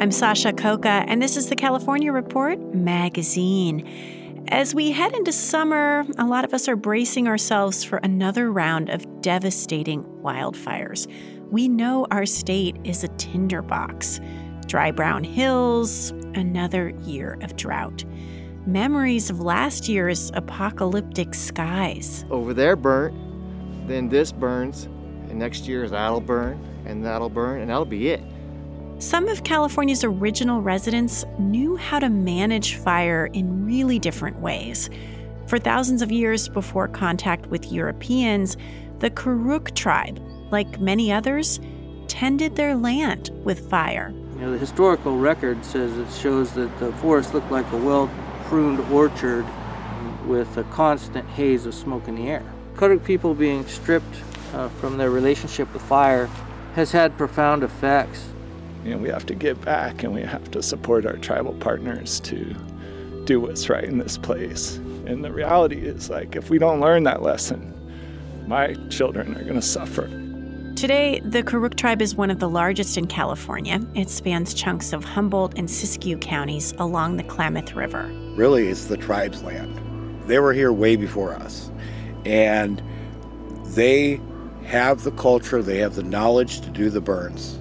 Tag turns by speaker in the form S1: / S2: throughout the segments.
S1: I'm Sasha Khokha, and this is the California Report magazine. As we head into summer, a lot of us are bracing ourselves for another round of devastating wildfires. We know our state is a tinderbox. Dry brown hills, another year of drought. Memories of last year's apocalyptic skies.
S2: Over there burnt, then this burns, and next year that'll burn, and that'll burn, and that'll be it.
S1: Some of California's original residents knew how to manage fire in really different ways. For thousands of years before contact with Europeans, the Karuk tribe, like many others, tended their land with fire.
S3: You know, the historical record says it shows that the forest looked like a well pruned orchard with a constant haze of smoke in the air. Karuk people being stripped uh, from their relationship with fire has had profound effects
S4: you know, we have to give back and we have to support our tribal partners to do what's right in this place. And the reality is, like, if we don't learn that lesson, my children are going to suffer.
S1: Today, the Karuk tribe is one of the largest in California. It spans chunks of Humboldt and Siskiyou counties along the Klamath River.
S5: Really, it's the tribe's land. They were here way before us. And they have the culture, they have the knowledge to do the burns.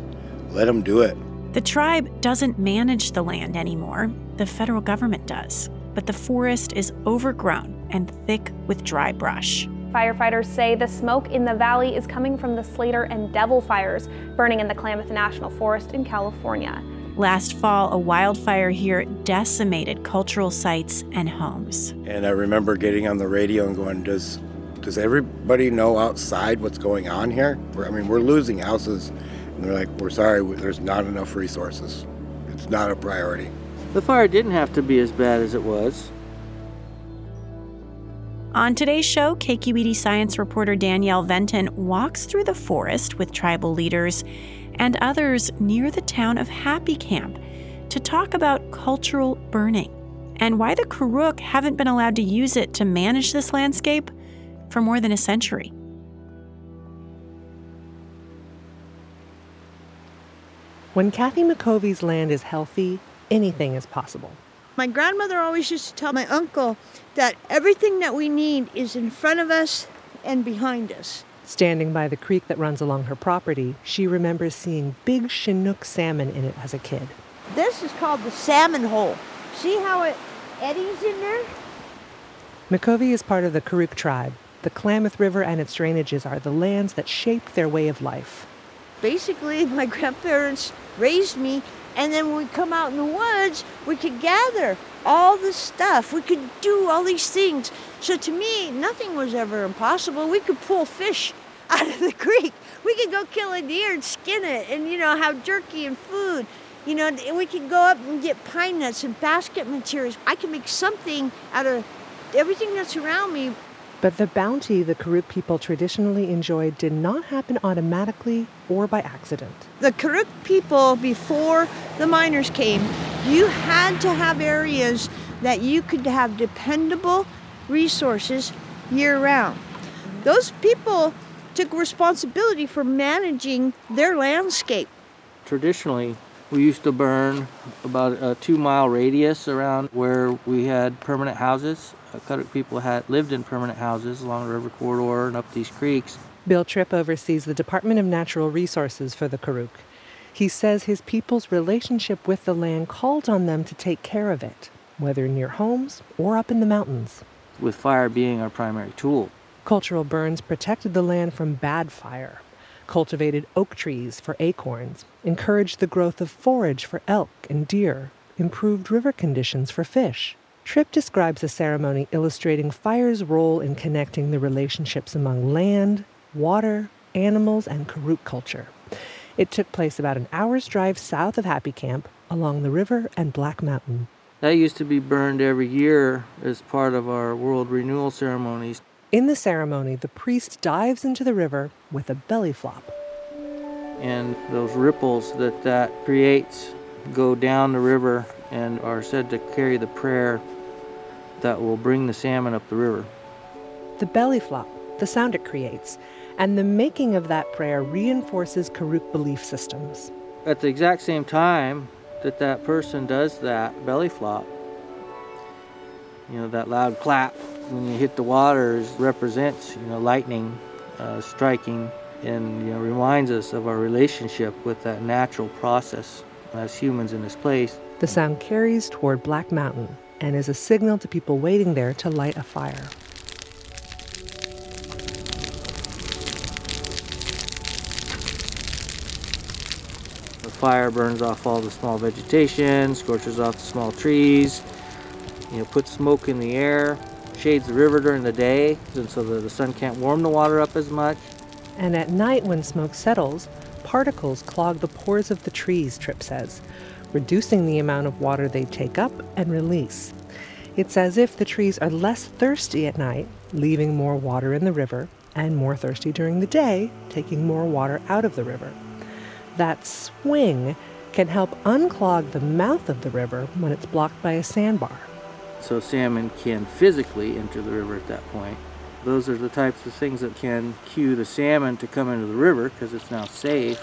S5: Let them do it.
S1: The tribe doesn't manage the land anymore, the federal government does. But the forest is overgrown and thick with dry brush.
S6: Firefighters say the smoke in the valley is coming from the Slater and Devil fires burning in the Klamath National Forest in California.
S1: Last fall, a wildfire here decimated cultural sites and homes.
S5: And I remember getting on the radio and going, "Does does everybody know outside what's going on here? I mean, we're losing houses and they're like, we're sorry, there's not enough resources. It's not a priority.
S3: The fire didn't have to be as bad as it was.
S1: On today's show, KQED science reporter Danielle Venton walks through the forest with tribal leaders and others near the town of Happy Camp to talk about cultural burning and why the Karuk haven't been allowed to use it to manage this landscape for more than a century.
S7: When Kathy McCovey's land is healthy, anything is possible.
S8: My grandmother always used to tell my uncle that everything that we need is in front of us and behind us.
S7: Standing by the creek that runs along her property, she remembers seeing big Chinook salmon in it as a kid.
S8: This is called the salmon hole. See how it eddies in there?
S7: McCovey is part of the Karuk tribe. The Klamath River and its drainages are the lands that shape their way of life
S8: basically my grandparents raised me and then when we come out in the woods we could gather all the stuff. We could do all these things. So to me nothing was ever impossible. We could pull fish out of the creek. We could go kill a deer and skin it and you know have jerky and food. You know we could go up and get pine nuts and basket materials. I can make something out of everything that's around me
S7: but the bounty the Karuk people traditionally enjoyed did not happen automatically or by accident.
S8: The Karuk people, before the miners came, you had to have areas that you could have dependable resources year round. Those people took responsibility for managing their landscape.
S3: Traditionally, we used to burn about a two mile radius around where we had permanent houses Uh, people had lived in permanent houses along the river corridor and up these creeks.
S9: Bill Tripp oversees the Department of Natural Resources for the Karuk. He says his people's relationship with the land called on them to take care of it, whether near homes or up in the mountains.
S3: With fire being our primary tool.
S9: Cultural burns protected the land from bad fire, cultivated oak trees for acorns, encouraged the growth of forage for elk and deer, improved river conditions for fish. Tripp describes a ceremony illustrating fire's role in connecting the relationships among land, water, animals, and Karuk culture. It took place about an hour's drive south of Happy Camp along the river and Black Mountain.
S3: That used to be burned every year as part of our world renewal ceremonies.
S9: In the ceremony, the priest dives into the river with a belly flop.
S3: And those ripples that that creates go down the river and are said to carry the prayer that will bring the salmon up the river.
S9: The belly flop, the sound it creates, and the making of that prayer reinforces Karuk belief systems.
S3: At the exact same time that that person does that belly flop, you know, that loud clap when you hit the water represents, you know, lightning uh, striking and you know, reminds us of our relationship with that natural process as humans in this place.
S9: The sound carries toward Black Mountain and is a signal to people waiting there to light a fire.
S3: The fire burns off all the small vegetation, scorches off the small trees, you know, puts smoke in the air, shades the river during the day and so that the sun can't warm the water up as much.
S9: And at night, when smoke settles, particles clog the pores of the trees, Tripp says, reducing the amount of water they take up and release. It's as if the trees are less thirsty at night, leaving more water in the river, and more thirsty during the day, taking more water out of the river. That swing can help unclog the mouth of the river when it's blocked by a sandbar.
S3: So salmon can physically enter the river at that point. Those are the types of things that can cue the salmon to come into the river because it's now safe.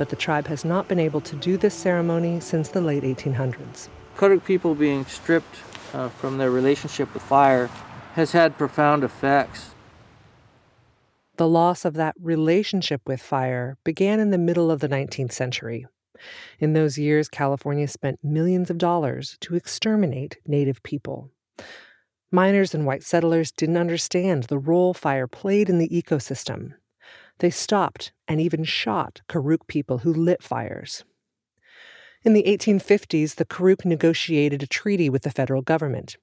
S9: But the tribe has not been able to do this ceremony since the late 1800s.
S3: Karuk people being stripped uh, from their relationship with fire has had profound effects.
S9: The loss of that relationship with fire began in the middle of the 19th century. In those years, California spent millions of dollars to exterminate Native people. Miners and white settlers didn't understand the role fire played in the ecosystem they stopped and even shot Karuk people who lit fires. In the 1850s, the Karuk negotiated a treaty with the federal government.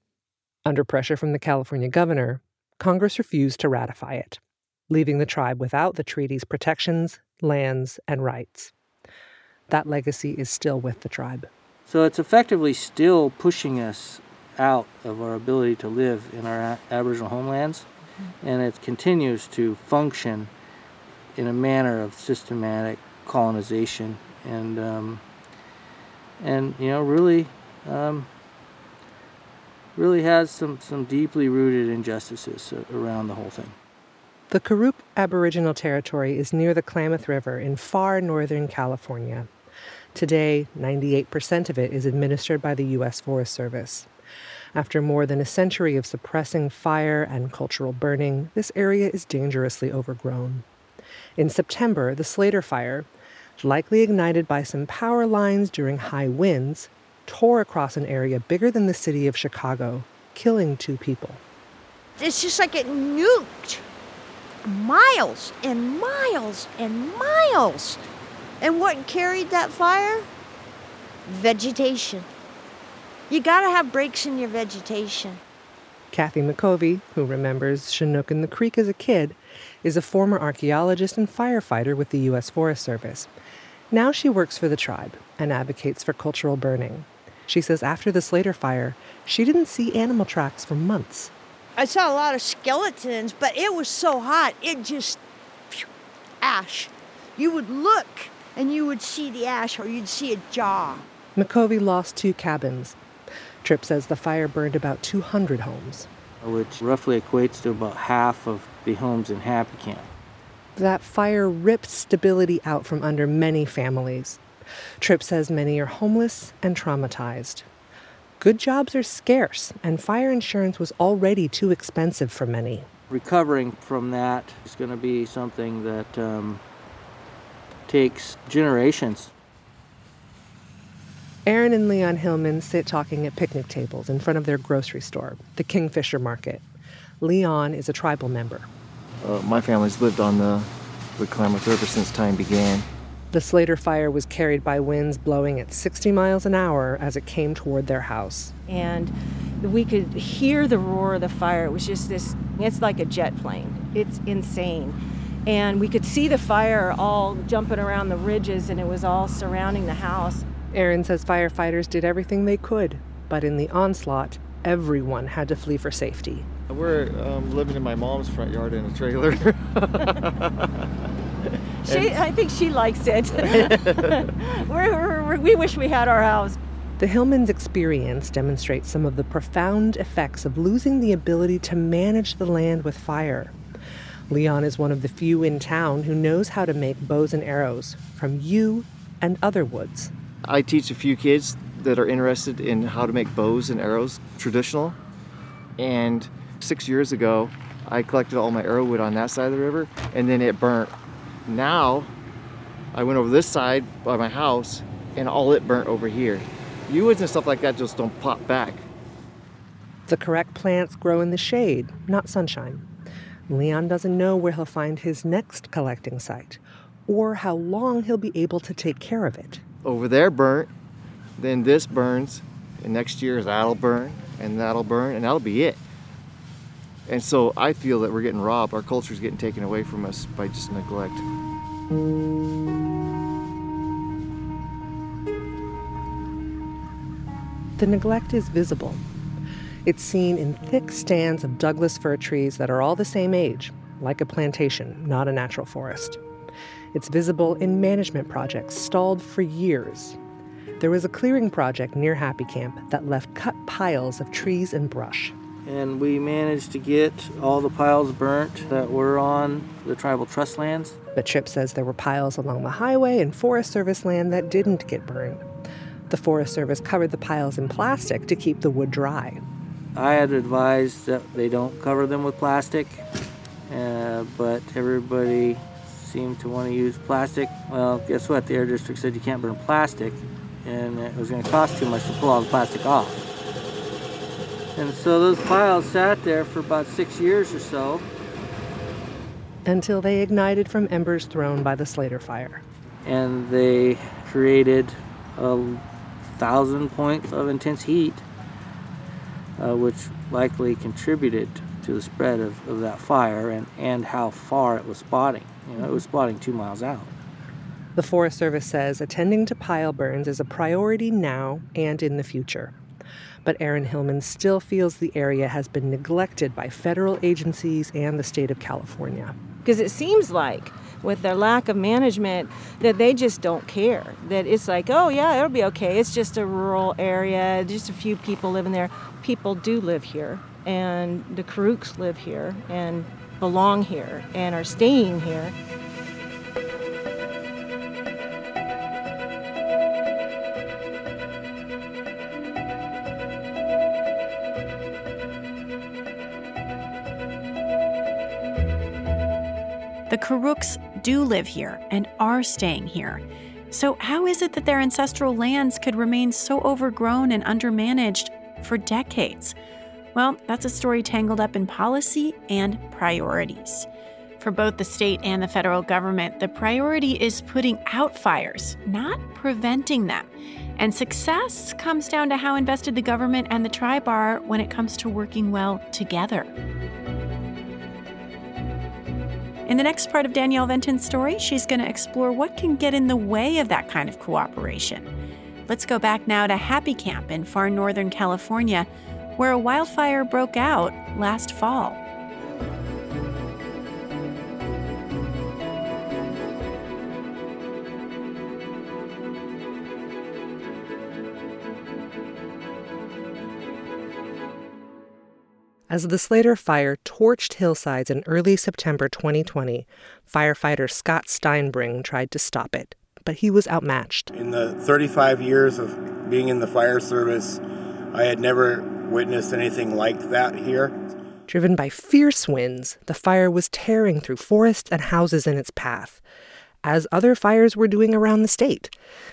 S9: Under pressure from the California governor, Congress refused to ratify it, leaving the tribe without the treaty's protections, lands, and rights. That legacy is still with the tribe.
S3: So it's effectively still pushing us out of our ability to live in our Aboriginal homelands, mm-hmm. and it continues to function in a manner of systematic colonization and um, and you know really um, really has some some deeply rooted injustices around the whole thing.
S9: The Karuk Aboriginal Territory is near the Klamath River in far northern California. Today, 98% of it is administered by the U.S. Forest Service. After more than a century of suppressing fire and cultural burning, this area is dangerously overgrown. In September, the Slater fire, likely ignited by some power lines during high winds, tore across an area bigger than the city of Chicago, killing two people.
S8: It's just like it nuked miles and miles and miles. And what carried that fire? Vegetation. You gotta have breaks in your vegetation.
S9: Kathy McCovey, who remembers Chinook in the Creek as a kid, is a former archaeologist and firefighter with the U.S. Forest Service. Now she works for the tribe and advocates for cultural burning. She says after the Slater fire, she didn't see animal tracks for months.
S8: I saw a lot of skeletons, but it was so hot, it just phew, ash. You would look and you would see the ash or you'd see a jaw.
S9: McCovey lost two cabins. Tripp says the fire burned about 200 homes.
S3: Which roughly equates to about half of the homes in Happy Camp.
S9: That fire ripped stability out from under many families. Tripp says many are homeless and traumatized. Good jobs are scarce, and fire insurance was already too expensive for many.
S3: Recovering from that is going to be something that um, takes generations.
S9: Aaron and Leon Hillman sit talking at picnic tables in front of their grocery store, the Kingfisher Market. Leon is a tribal member.
S2: Uh, my family's lived on the, the Klamath River since time began.
S9: The Slater fire was carried by winds blowing at 60 miles an hour as it came toward their house.
S8: And we could hear the roar of the fire. It was just this, it's like a jet plane. It's insane. And we could see the fire all jumping around the ridges, and it was all surrounding the house.
S9: Aaron says firefighters did everything they could, but in the onslaught, everyone had to flee for safety.
S2: We're um, living in my mom's front yard in a trailer.
S8: she, I think she likes it. we're, we're, we wish we had our house.
S9: The Hillman's experience demonstrates some of the profound effects of losing the ability to manage the land with fire. Leon is one of the few in town who knows how to make bows and arrows from yew and other woods.
S2: I teach a few kids that are interested in how to make bows and arrows traditional. And six years ago, I collected all my arrow wood on that side of the river and then it burnt. Now, I went over this side by my house and all it burnt over here. Yew and stuff like that just don't pop back.
S9: The correct plants grow in the shade, not sunshine. Leon doesn't know where he'll find his next collecting site or how long he'll be able to take care of it.
S2: Over there burnt, then this burns, and next year that'll burn, and that'll burn, and that'll be it. And so I feel that we're getting robbed. Our culture's getting taken away from us by just neglect.
S9: The neglect is visible. It's seen in thick stands of Douglas fir trees that are all the same age, like a plantation, not a natural forest. It's visible in management projects stalled for years. There was a clearing project near Happy Camp that left cut piles of trees and brush.
S3: And we managed to get all the piles burnt that were on the tribal trust lands.
S9: But Tripp says there were piles along the highway and Forest Service land that didn't get burned. The Forest Service covered the piles in plastic to keep the wood dry.
S3: I had advised that they don't cover them with plastic, uh, but everybody seemed to want to use plastic. Well, guess what? The Air District said you can't burn plastic, and it was going to cost too much to pull all the plastic off. And so those piles sat there for about six years or so.
S9: Until they ignited from embers thrown by the Slater fire.
S3: And they created a thousand points of intense heat, uh, which likely contributed to the spread of, of that fire and, and how far it was spotting. You know, it was spotting two miles out.
S9: The Forest Service says attending to pile burns is a priority now and in the future. But Aaron Hillman still feels the area has been neglected by federal agencies and the state of California.
S8: Because it seems like, with their lack of management, that they just don't care. That it's like, oh, yeah, it'll be okay. It's just a rural area, just a few people living there. People do live here, and the Karuks live here and belong here and are staying here.
S1: The Karuks do live here and are staying here. So, how is it that their ancestral lands could remain so overgrown and undermanaged for decades? Well, that's a story tangled up in policy and priorities. For both the state and the federal government, the priority is putting out fires, not preventing them. And success comes down to how invested the government and the tribe are when it comes to working well together. In the next part of Danielle Venton's story, she's going to explore what can get in the way of that kind of cooperation. Let's go back now to Happy Camp in far northern California, where a wildfire broke out last fall.
S9: As the Slater fire torched hillsides in early September 2020, firefighter Scott Steinbring tried to stop it, but he was outmatched.
S5: In the 35 years of being in the fire service, I had never witnessed anything like that here.
S9: Driven by fierce winds, the fire was tearing through forests and houses in its path, as other fires were doing around the state,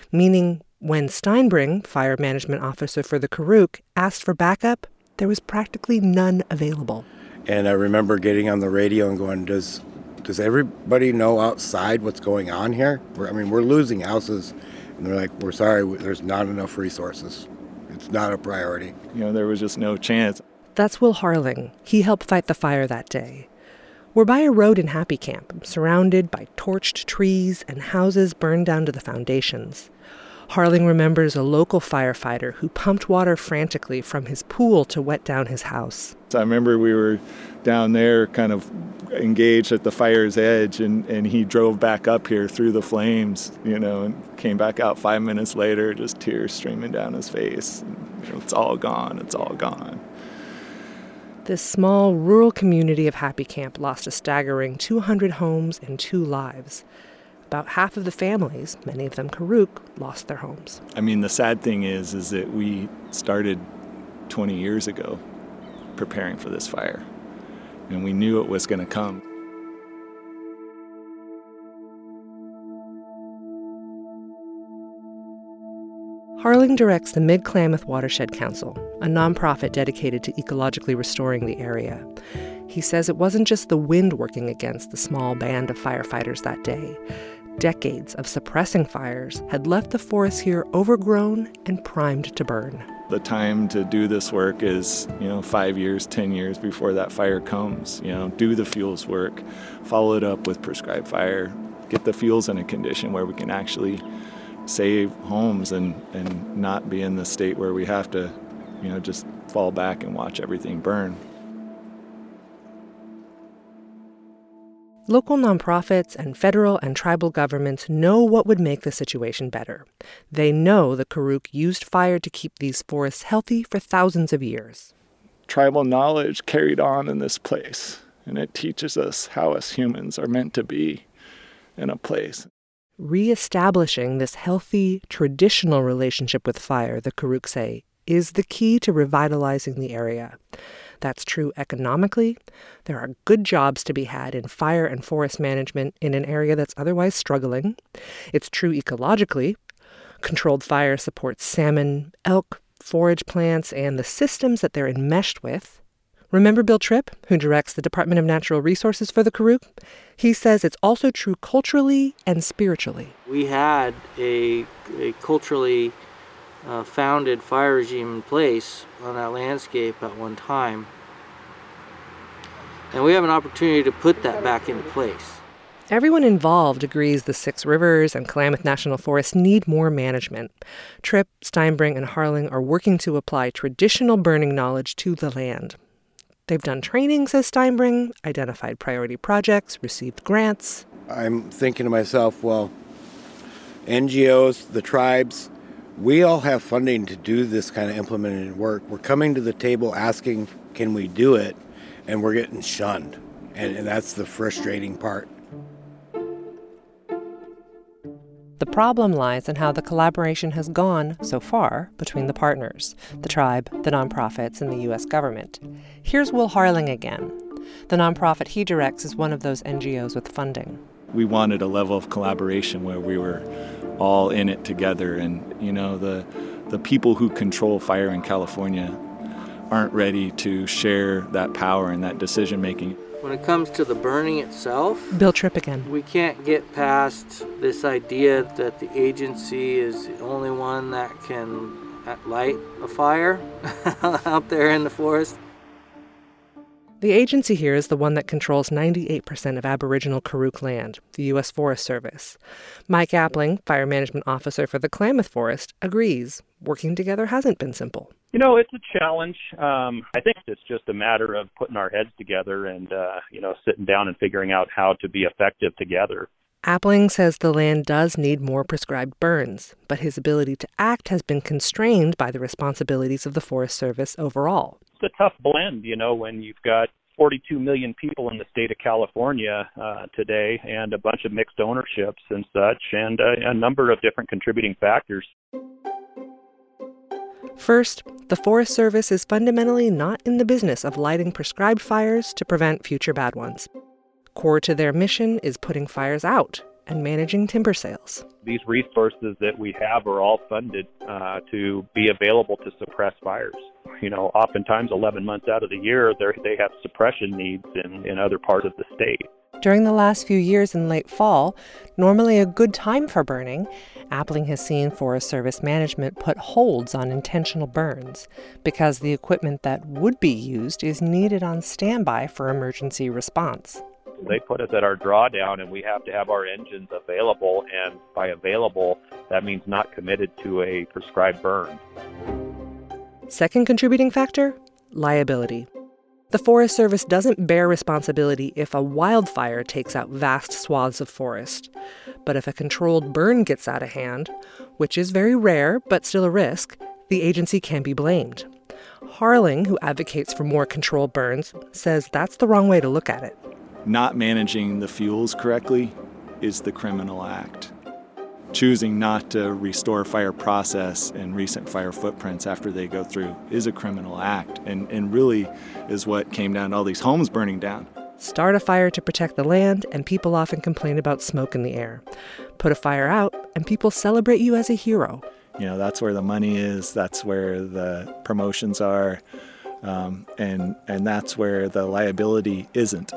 S9: meaning when Steinbring, fire management officer for the Karuk, asked for backup, there was practically none available.
S5: And I remember getting on the radio and going, "Does does everybody know outside what's going on here? We're, I mean, we're losing houses." And they're like, "We're sorry, there's not enough resources. It's not a priority."
S4: You know, there was just no chance.
S9: That's Will Harling. He helped fight the fire that day. We're by a road in Happy Camp, surrounded by torched trees and houses burned down to the foundations. Harling remembers a local firefighter who pumped water frantically from his pool to wet down his house.
S4: I remember we were down there kind of engaged at the fire's edge and, and he drove back up here through the flames, you know, and came back out five minutes later, just tears streaming down his face. And, you know, it's all gone, it's all gone.
S9: This small rural community of Happy Camp lost a staggering 200 homes and two lives. About half of the families, many of them Karuk, lost their homes.
S4: I mean, the sad thing is, is that we started 20 years ago preparing for this fire, and we knew it was going to come.
S9: Harling directs the Mid Klamath Watershed Council, a nonprofit dedicated to ecologically restoring the area. He says it wasn't just the wind working against the small band of firefighters that day. Decades of suppressing fires had left the forest here overgrown and primed to burn.
S4: The time to do this work is, you know, five years, 10 years before that fire comes. You know, do the fuels work, follow it up with prescribed fire, get the fuels in a condition where we can actually save homes and, and not be in the state where we have to, you know, just fall back and watch everything burn.
S9: Local nonprofits and federal and tribal governments know what would make the situation better. They know the Karuk used fire to keep these forests healthy for thousands of years.
S4: Tribal knowledge carried on in this place, and it teaches us how us humans are meant to be in a place.
S9: Reestablishing this healthy, traditional relationship with fire, the Karuk say, is the key to revitalizing the area. That's true economically. There are good jobs to be had in fire and forest management in an area that's otherwise struggling. It's true ecologically. Controlled fire supports salmon, elk, forage plants, and the systems that they're enmeshed with. Remember Bill Tripp, who directs the Department of Natural Resources for the Karuk? He says it's also true culturally and spiritually.
S3: We had a, a culturally uh, founded fire regime in place on that landscape at one time. And we have an opportunity to put that back into place.
S9: Everyone involved agrees the Six Rivers and Klamath National Forest need more management. Tripp, Steinbring, and Harling are working to apply traditional burning knowledge to the land. They've done training, says Steinbring, identified priority projects, received grants.
S5: I'm thinking to myself, well, NGOs, the tribes, we all have funding to do this kind of implemented work. We're coming to the table asking, can we do it? And we're getting shunned. And, and that's the frustrating part.
S9: The problem lies in how the collaboration has gone so far between the partners the tribe, the nonprofits, and the U.S. government. Here's Will Harling again. The nonprofit he directs is one of those NGOs with funding.
S4: We wanted a level of collaboration where we were all in it together, and you know the the people who control fire in California aren't ready to share that power and that decision making.
S3: When it comes to the burning itself,
S9: Bill Tripp again.
S3: We can't get past this idea that the agency is the only one that can light a fire out there in the forest.
S9: The agency here is the one that controls 98% of Aboriginal Karuk land, the U.S. Forest Service. Mike Appling, Fire Management Officer for the Klamath Forest, agrees working together hasn't been simple.
S10: You know, it's a challenge. Um, I think it's just a matter of putting our heads together and, uh, you know, sitting down and figuring out how to be effective together.
S9: Appling says the land does need more prescribed burns, but his ability to act has been constrained by the responsibilities of the Forest Service overall.
S10: It's a tough blend, you know, when you've got 42 million people in the state of California uh, today and a bunch of mixed ownerships and such, and uh, a number of different contributing factors.
S9: First, the Forest Service is fundamentally not in the business of lighting prescribed fires to prevent future bad ones. Core to their mission is putting fires out and managing timber sales.
S10: These resources that we have are all funded uh, to be available to suppress fires. You know, oftentimes 11 months out of the year, they have suppression needs in, in other parts of the state.
S9: During the last few years in late fall, normally a good time for burning, Appling has seen Forest Service management put holds on intentional burns because the equipment that would be used is needed on standby for emergency response.
S10: They put us at our drawdown and we have to have our engines available, and by available, that means not committed to a prescribed burn.
S9: Second contributing factor liability. The Forest Service doesn't bear responsibility if a wildfire takes out vast swaths of forest. But if a controlled burn gets out of hand, which is very rare but still a risk, the agency can be blamed. Harling, who advocates for more controlled burns, says that's the wrong way to look at it.
S4: Not managing the fuels correctly is the criminal act choosing not to restore fire process and recent fire footprints after they go through is a criminal act and, and really is what came down to all these homes burning down.
S9: Start a fire to protect the land, and people often complain about smoke in the air. Put a fire out, and people celebrate you as a hero.
S4: You know, that's where the money is, that's where the promotions are, um, and, and that's where the liability isn't.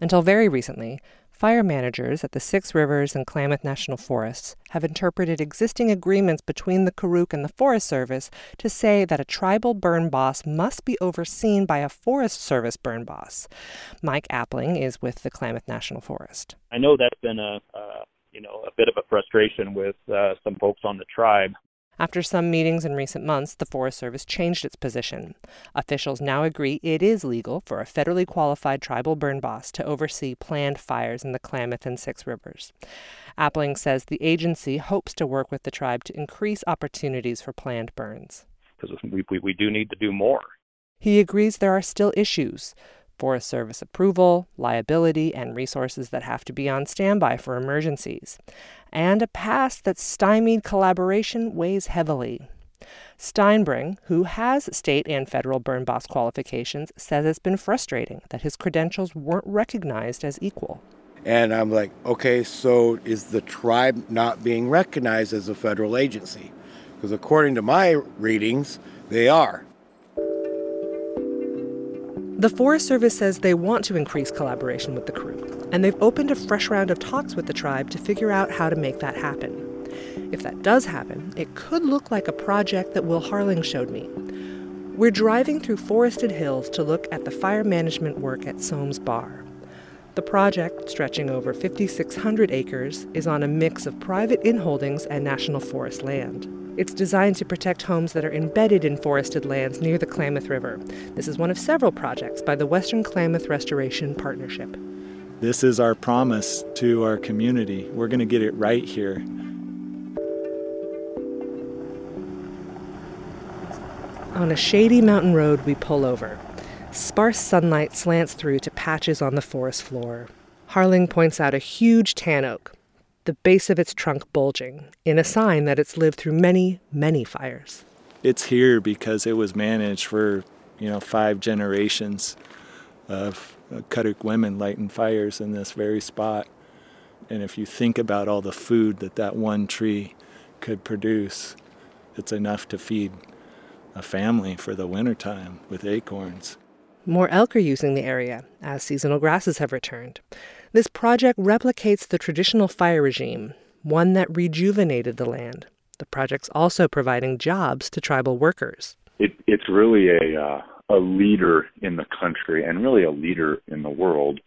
S9: Until very recently, fire managers at the Six Rivers and Klamath National Forests have interpreted existing agreements between the Karuk and the Forest Service to say that a tribal burn boss must be overseen by a Forest Service burn boss. Mike Appling is with the Klamath National Forest.
S10: I know that's been a, uh, you know, a bit of a frustration with uh, some folks on the tribe.
S9: After some meetings in recent months, the Forest Service changed its position. Officials now agree it is legal for a federally qualified tribal burn boss to oversee planned fires in the Klamath and Six Rivers. Appling says the agency hopes to work with the tribe to increase opportunities for planned burns.
S10: Because we, we, we do need to do more.
S9: He agrees there are still issues. Forest Service approval, liability, and resources that have to be on standby for emergencies, and a past that stymied collaboration weighs heavily. Steinbring, who has state and federal burn boss qualifications, says it's been frustrating that his credentials weren't recognized as equal.
S5: And I'm like, okay, so is the tribe not being recognized as a federal agency? Because according to my readings, they are.
S9: The Forest Service says they want to increase collaboration with the Karuk, and they've opened a fresh round of talks with the tribe to figure out how to make that happen. If that does happen, it could look like a project that Will Harling showed me. We're driving through forested hills to look at the fire management work at Somes Bar. The project, stretching over 5,600 acres, is on a mix of private inholdings and national forest land. It's designed to protect homes that are embedded in forested lands near the Klamath River. This is one of several projects by the Western Klamath Restoration Partnership.
S4: This is our promise to our community. We're going to get it right here.
S9: On a shady mountain road, we pull over. Sparse sunlight slants through to patches on the forest floor. Harling points out a huge tan oak, the base of its trunk bulging, in a sign that it's lived through many, many fires.
S4: It's here because it was managed for, you know, five generations of uh, women lighting fires in this very spot. And if you think about all the food that that one tree could produce, it's enough to feed a family for the wintertime with acorns.
S9: More elk are using the area as seasonal grasses have returned. This project replicates the traditional fire regime, one that rejuvenated the land. The project's also providing jobs to tribal workers.
S11: It, it's really a, uh, a leader in the country and really a leader in the world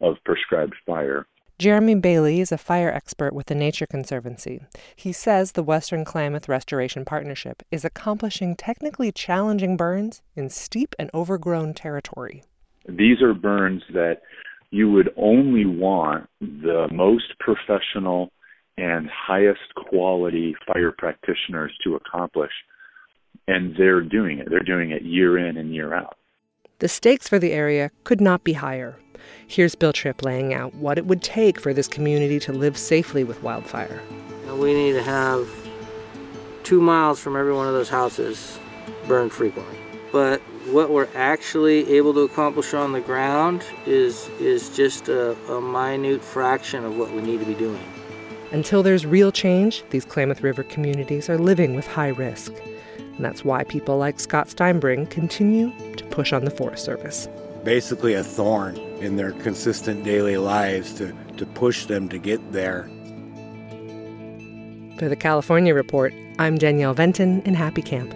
S11: of prescribed fire.
S9: Jeremy Bailey is a fire expert with the Nature Conservancy. He says the Western Klamath Restoration Partnership is accomplishing technically challenging burns in steep and overgrown territory.
S11: These are burns that you would only want the most professional and highest quality fire practitioners to accomplish. And they're doing it. They're doing it year in and year out.
S9: The stakes for the area could not be higher. Here's Bill Tripp laying out what it would take for this community to live safely with wildfire.
S3: we need to have two miles from every one of those houses burned frequently. But what we're actually able to accomplish on the ground is is just a, a minute fraction of what we need to be doing.
S9: Until there's real change, these Klamath River communities are living with high risk. And that's why people like Scott Steinbring continue to push on the Forest Service.
S5: Basically, a thorn in their consistent daily lives to, to push them to get there.
S9: For the California Report, I'm Danielle Venton in Happy Camp.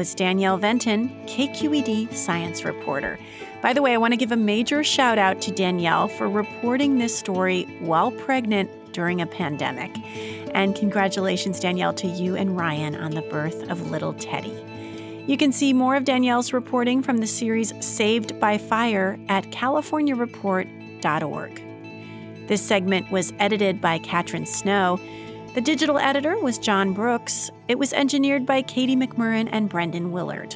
S1: Was Danielle Venton, KQED science reporter. By the way, I want to give a major shout out to Danielle for reporting this story while pregnant during a pandemic. And congratulations, Danielle, to you and Ryan on the birth of little Teddy. You can see more of Danielle's reporting from the series Saved by Fire at californiareport.org. This segment was edited by Katrin Snow. The digital editor was John Brooks. It was engineered by Katie McMurran and Brendan Willard.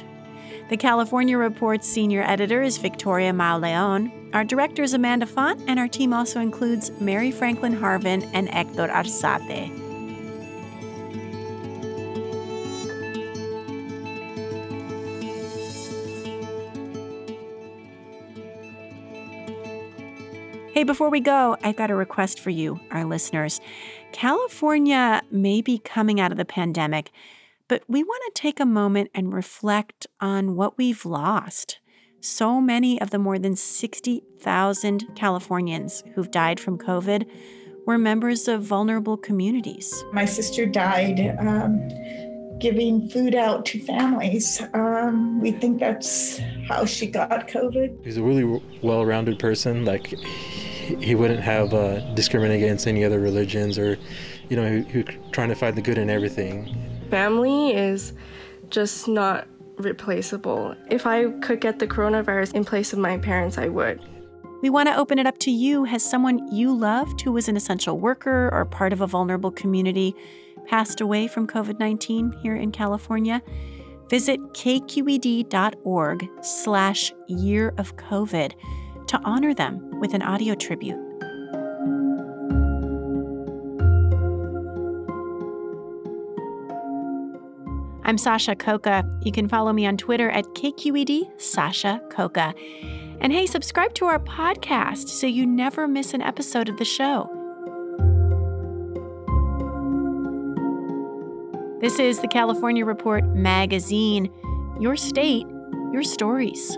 S1: The California Report's senior editor is Victoria Mauleon. Our director is Amanda Font, and our team also includes Mary Franklin Harvin and Hector Arzate. Before we go, I've got a request for you, our listeners. California may be coming out of the pandemic, but we want to take a moment and reflect on what we've lost. So many of the more than 60,000 Californians who've died from COVID were members of vulnerable communities.
S12: My sister died um, giving food out to families. Um, we think that's how she got COVID.
S13: He's a really well rounded person. Like, he wouldn't have uh, discriminate against any other religions or, you know, he, he trying to find the good in everything.
S14: Family is just not replaceable. If I could get the coronavirus in place of my parents, I would.
S1: We want to open it up to you. Has someone you loved who was an essential worker or part of a vulnerable community passed away from COVID 19 here in California? Visit kqed.org slash year of COVID to honor them with an audio tribute. I'm Sasha Khokha. You can follow me on Twitter at KQED Sasha Khokha. And hey, subscribe to our podcast so you never miss an episode of the show. This is the California Report magazine. Your state, your stories.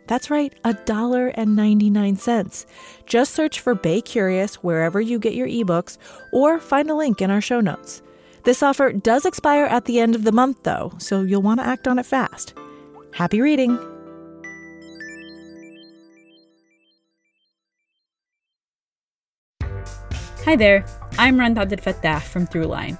S15: That's right, $1.99. Just search for Bay Curious wherever you get your ebooks or find a link in our show notes. This offer does expire at the end of the month, though, so you'll want to act on it fast. Happy reading!
S16: Hi there, I'm Rund Abdelfatah from Throughline.